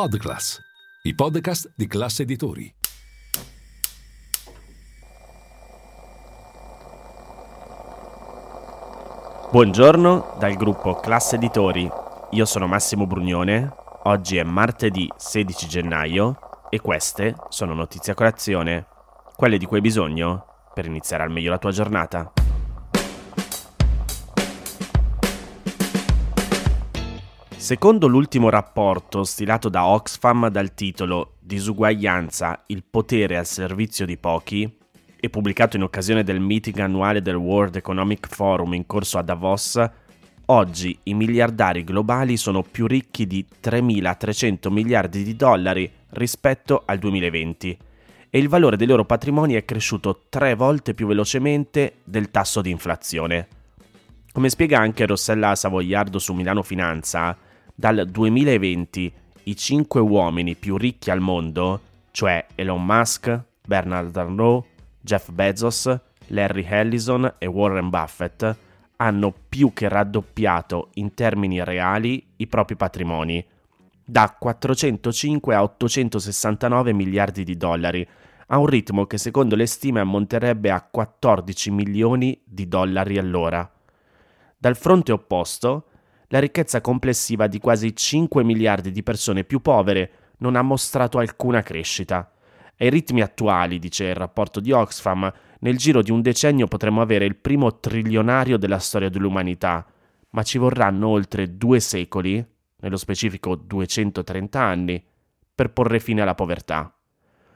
Podclass, i podcast di classe editori. Buongiorno dal gruppo Classe Editori. Io sono Massimo Brugnone. Oggi è martedì 16 gennaio e queste sono notizie a colazione, quelle di cui hai bisogno per iniziare al meglio la tua giornata. Secondo l'ultimo rapporto stilato da Oxfam dal titolo Disuguaglianza, il potere al servizio di pochi, e pubblicato in occasione del meeting annuale del World Economic Forum in corso a Davos, oggi i miliardari globali sono più ricchi di 3.300 miliardi di dollari rispetto al 2020 e il valore dei loro patrimoni è cresciuto tre volte più velocemente del tasso di inflazione. Come spiega anche Rossella Savoiardo su Milano Finanza, dal 2020 i cinque uomini più ricchi al mondo, cioè Elon Musk, Bernard Arnault, Jeff Bezos, Larry Ellison e Warren Buffett, hanno più che raddoppiato in termini reali i propri patrimoni, da 405 a 869 miliardi di dollari, a un ritmo che secondo le stime ammonterebbe a 14 milioni di dollari all'ora. Dal fronte opposto, la ricchezza complessiva di quasi 5 miliardi di persone più povere non ha mostrato alcuna crescita. Ai ritmi attuali, dice il rapporto di Oxfam, nel giro di un decennio potremmo avere il primo trilionario della storia dell'umanità, ma ci vorranno oltre due secoli, nello specifico 230 anni, per porre fine alla povertà.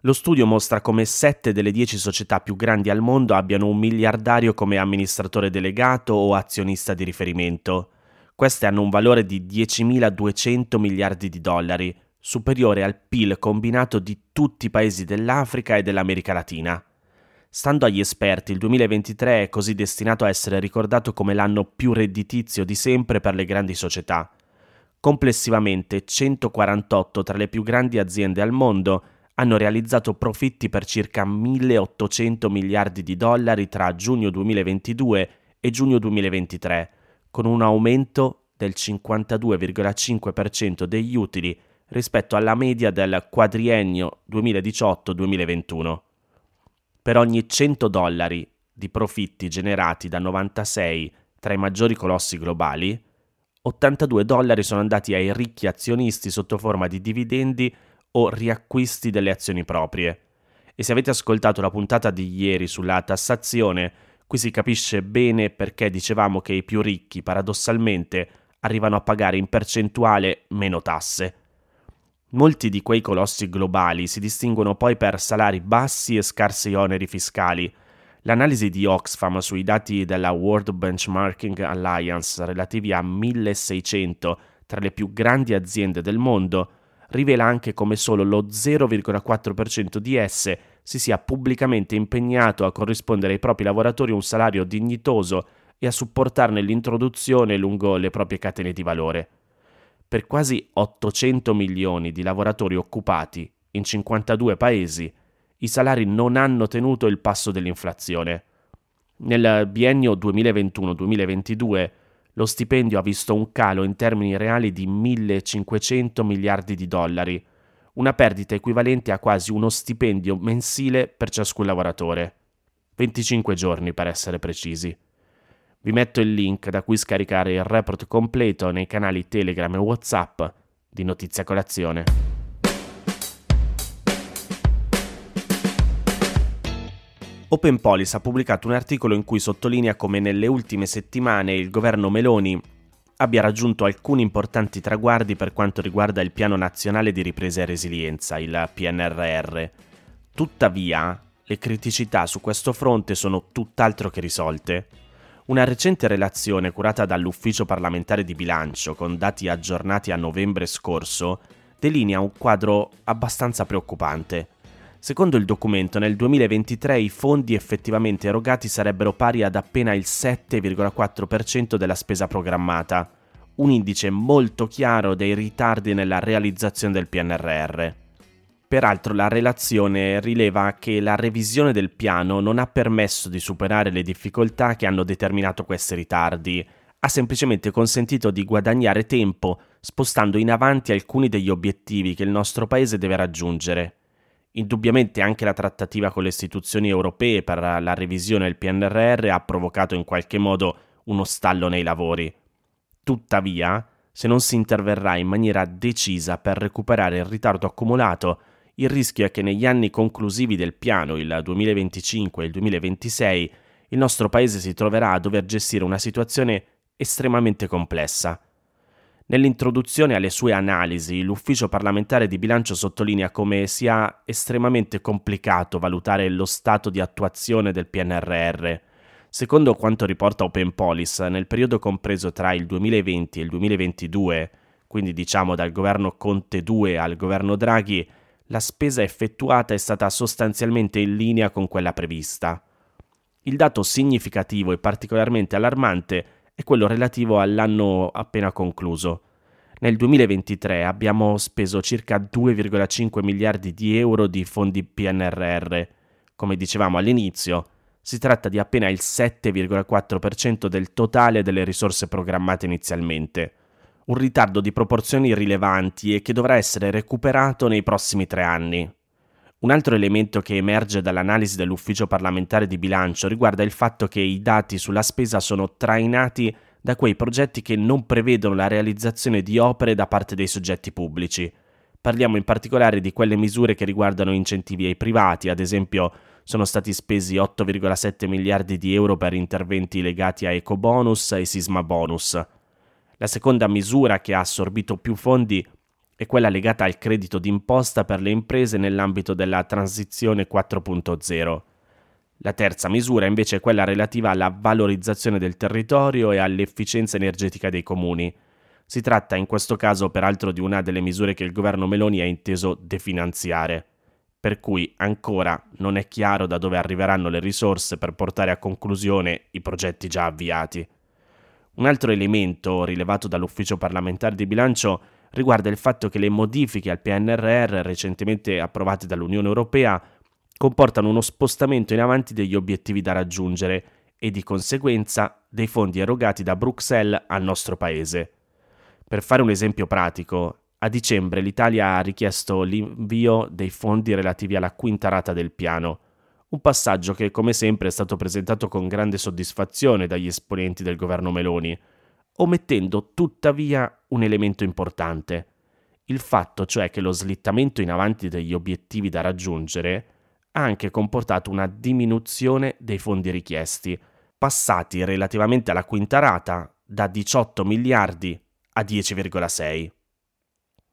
Lo studio mostra come 7 delle 10 società più grandi al mondo abbiano un miliardario come amministratore delegato o azionista di riferimento. Queste hanno un valore di 10.200 miliardi di dollari, superiore al PIL combinato di tutti i paesi dell'Africa e dell'America Latina. Stando agli esperti, il 2023 è così destinato a essere ricordato come l'anno più redditizio di sempre per le grandi società. Complessivamente 148 tra le più grandi aziende al mondo hanno realizzato profitti per circa 1.800 miliardi di dollari tra giugno 2022 e giugno 2023, con un aumento del 52,5% degli utili rispetto alla media del quadriennio 2018-2021. Per ogni 100 dollari di profitti generati da 96 tra i maggiori colossi globali, 82 dollari sono andati ai ricchi azionisti sotto forma di dividendi o riacquisti delle azioni proprie. E se avete ascoltato la puntata di ieri sulla tassazione, Qui si capisce bene perché dicevamo che i più ricchi, paradossalmente, arrivano a pagare in percentuale meno tasse. Molti di quei colossi globali si distinguono poi per salari bassi e scarsi oneri fiscali. L'analisi di Oxfam sui dati della World Benchmarking Alliance relativi a 1600 tra le più grandi aziende del mondo rivela anche come solo lo 0,4% di esse si sia pubblicamente impegnato a corrispondere ai propri lavoratori un salario dignitoso e a supportarne l'introduzione lungo le proprie catene di valore. Per quasi 800 milioni di lavoratori occupati in 52 paesi, i salari non hanno tenuto il passo dell'inflazione. Nel biennio 2021-2022 lo stipendio ha visto un calo in termini reali di 1.500 miliardi di dollari, una perdita equivalente a quasi uno stipendio mensile per ciascun lavoratore. 25 giorni per essere precisi. Vi metto il link da cui scaricare il report completo nei canali Telegram e WhatsApp di Notizia Colazione. Open Policy ha pubblicato un articolo in cui sottolinea come nelle ultime settimane il governo Meloni abbia raggiunto alcuni importanti traguardi per quanto riguarda il Piano Nazionale di Ripresa e Resilienza, il PNRR. Tuttavia, le criticità su questo fronte sono tutt'altro che risolte. Una recente relazione curata dall'Ufficio parlamentare di bilancio con dati aggiornati a novembre scorso delinea un quadro abbastanza preoccupante. Secondo il documento, nel 2023 i fondi effettivamente erogati sarebbero pari ad appena il 7,4% della spesa programmata, un indice molto chiaro dei ritardi nella realizzazione del PNRR. Peraltro la relazione rileva che la revisione del piano non ha permesso di superare le difficoltà che hanno determinato questi ritardi, ha semplicemente consentito di guadagnare tempo spostando in avanti alcuni degli obiettivi che il nostro Paese deve raggiungere. Indubbiamente anche la trattativa con le istituzioni europee per la revisione del PNRR ha provocato in qualche modo uno stallo nei lavori. Tuttavia, se non si interverrà in maniera decisa per recuperare il ritardo accumulato, il rischio è che negli anni conclusivi del piano, il 2025 e il 2026, il nostro Paese si troverà a dover gestire una situazione estremamente complessa. Nell'introduzione alle sue analisi, l'Ufficio parlamentare di bilancio sottolinea come sia estremamente complicato valutare lo stato di attuazione del PNRR. Secondo quanto riporta Open Police, nel periodo compreso tra il 2020 e il 2022, quindi diciamo dal governo Conte 2 al governo Draghi, la spesa effettuata è stata sostanzialmente in linea con quella prevista. Il dato significativo e particolarmente allarmante è quello relativo all'anno appena concluso. Nel 2023 abbiamo speso circa 2,5 miliardi di euro di fondi PNRR. Come dicevamo all'inizio, si tratta di appena il 7,4% del totale delle risorse programmate inizialmente. Un ritardo di proporzioni rilevanti e che dovrà essere recuperato nei prossimi tre anni. Un altro elemento che emerge dall'analisi dell'Ufficio parlamentare di bilancio riguarda il fatto che i dati sulla spesa sono trainati da quei progetti che non prevedono la realizzazione di opere da parte dei soggetti pubblici. Parliamo in particolare di quelle misure che riguardano incentivi ai privati, ad esempio sono stati spesi 8,7 miliardi di euro per interventi legati a ecobonus e sisma bonus. La seconda misura che ha assorbito più fondi è quella legata al credito d'imposta per le imprese nell'ambito della transizione 4.0. La terza misura invece è quella relativa alla valorizzazione del territorio e all'efficienza energetica dei comuni. Si tratta in questo caso peraltro di una delle misure che il governo Meloni ha inteso definanziare, per cui ancora non è chiaro da dove arriveranno le risorse per portare a conclusione i progetti già avviati. Un altro elemento rilevato dall'Ufficio parlamentare di bilancio riguarda il fatto che le modifiche al PNRR recentemente approvate dall'Unione Europea comportano uno spostamento in avanti degli obiettivi da raggiungere e di conseguenza dei fondi erogati da Bruxelles al nostro paese. Per fare un esempio pratico, a dicembre l'Italia ha richiesto l'invio dei fondi relativi alla quinta rata del piano, un passaggio che come sempre è stato presentato con grande soddisfazione dagli esponenti del governo Meloni, omettendo tuttavia un elemento importante, il fatto cioè che lo slittamento in avanti degli obiettivi da raggiungere ha anche comportato una diminuzione dei fondi richiesti, passati relativamente alla quinta rata da 18 miliardi a 10,6.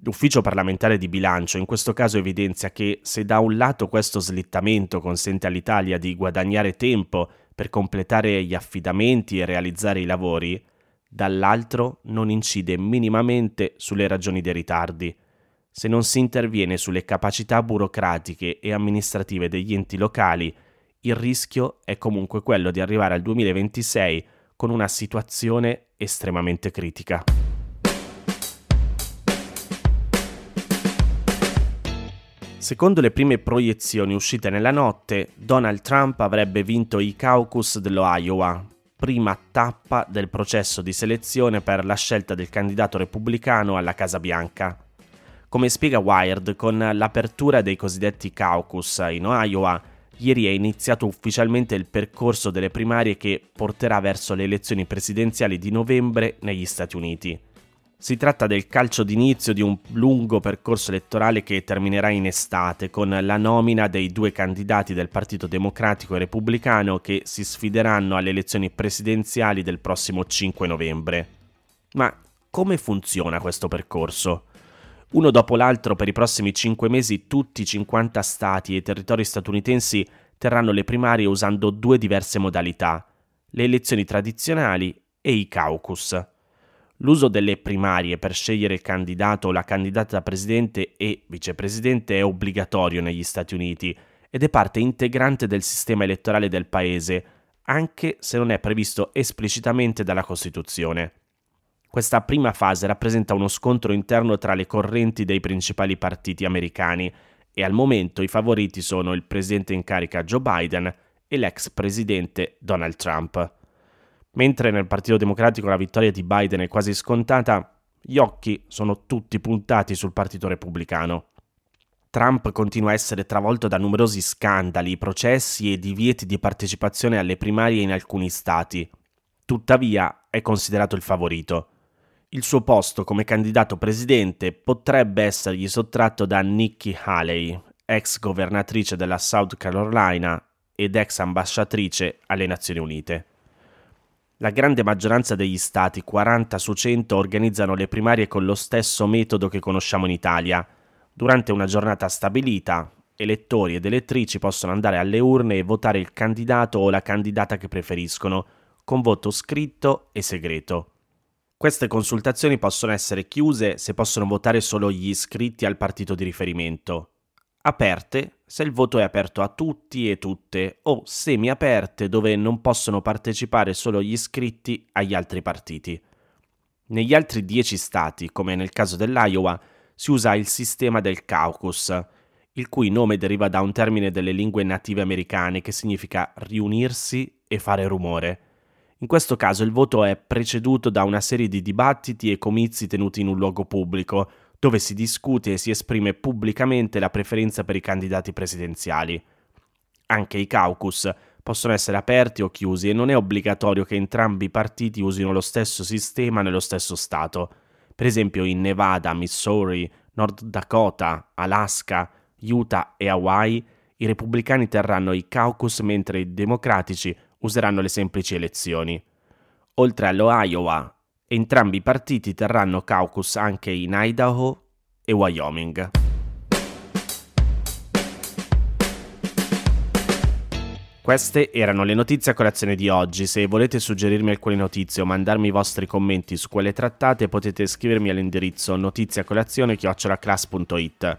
L'ufficio parlamentare di bilancio in questo caso evidenzia che se da un lato questo slittamento consente all'Italia di guadagnare tempo per completare gli affidamenti e realizzare i lavori, dall'altro non incide minimamente sulle ragioni dei ritardi. Se non si interviene sulle capacità burocratiche e amministrative degli enti locali, il rischio è comunque quello di arrivare al 2026 con una situazione estremamente critica. Secondo le prime proiezioni uscite nella notte, Donald Trump avrebbe vinto i caucus dello Iowa, prima tappa del processo di selezione per la scelta del candidato repubblicano alla Casa Bianca. Come spiega Wired, con l'apertura dei cosiddetti caucus in Iowa, ieri è iniziato ufficialmente il percorso delle primarie che porterà verso le elezioni presidenziali di novembre negli Stati Uniti. Si tratta del calcio d'inizio di un lungo percorso elettorale che terminerà in estate con la nomina dei due candidati del Partito Democratico e Repubblicano che si sfideranno alle elezioni presidenziali del prossimo 5 novembre. Ma come funziona questo percorso? Uno dopo l'altro per i prossimi 5 mesi tutti i 50 stati e territori statunitensi terranno le primarie usando due diverse modalità, le elezioni tradizionali e i caucus. L'uso delle primarie per scegliere il candidato o la candidata da presidente e vicepresidente è obbligatorio negli Stati Uniti ed è parte integrante del sistema elettorale del paese, anche se non è previsto esplicitamente dalla Costituzione. Questa prima fase rappresenta uno scontro interno tra le correnti dei principali partiti americani e al momento i favoriti sono il presidente in carica Joe Biden e l'ex presidente Donald Trump. Mentre nel Partito Democratico la vittoria di Biden è quasi scontata, gli occhi sono tutti puntati sul Partito Repubblicano. Trump continua a essere travolto da numerosi scandali, processi e divieti di partecipazione alle primarie in alcuni stati. Tuttavia è considerato il favorito. Il suo posto come candidato presidente potrebbe essergli sottratto da Nikki Haley, ex governatrice della South Carolina ed ex ambasciatrice alle Nazioni Unite. La grande maggioranza degli stati, 40 su 100, organizzano le primarie con lo stesso metodo che conosciamo in Italia. Durante una giornata stabilita, elettori ed elettrici possono andare alle urne e votare il candidato o la candidata che preferiscono, con voto scritto e segreto. Queste consultazioni possono essere chiuse se possono votare solo gli iscritti al partito di riferimento, aperte se il voto è aperto a tutti e tutte o semi-aperte dove non possono partecipare solo gli iscritti agli altri partiti. Negli altri dieci stati, come nel caso dell'Iowa, si usa il sistema del caucus, il cui nome deriva da un termine delle lingue native americane che significa riunirsi e fare rumore. In questo caso il voto è preceduto da una serie di dibattiti e comizi tenuti in un luogo pubblico, dove si discute e si esprime pubblicamente la preferenza per i candidati presidenziali. Anche i caucus possono essere aperti o chiusi e non è obbligatorio che entrambi i partiti usino lo stesso sistema nello stesso Stato. Per esempio in Nevada, Missouri, Nord Dakota, Alaska, Utah e Hawaii i repubblicani terranno i caucus mentre i democratici useranno le semplici elezioni. Oltre all'Iowa Entrambi i partiti terranno caucus anche in Idaho e Wyoming. Queste erano le notizie a colazione di oggi. Se volete suggerirmi alcune notizie o mandarmi i vostri commenti su quelle trattate, potete scrivermi all'indirizzo notiziacolazione.it.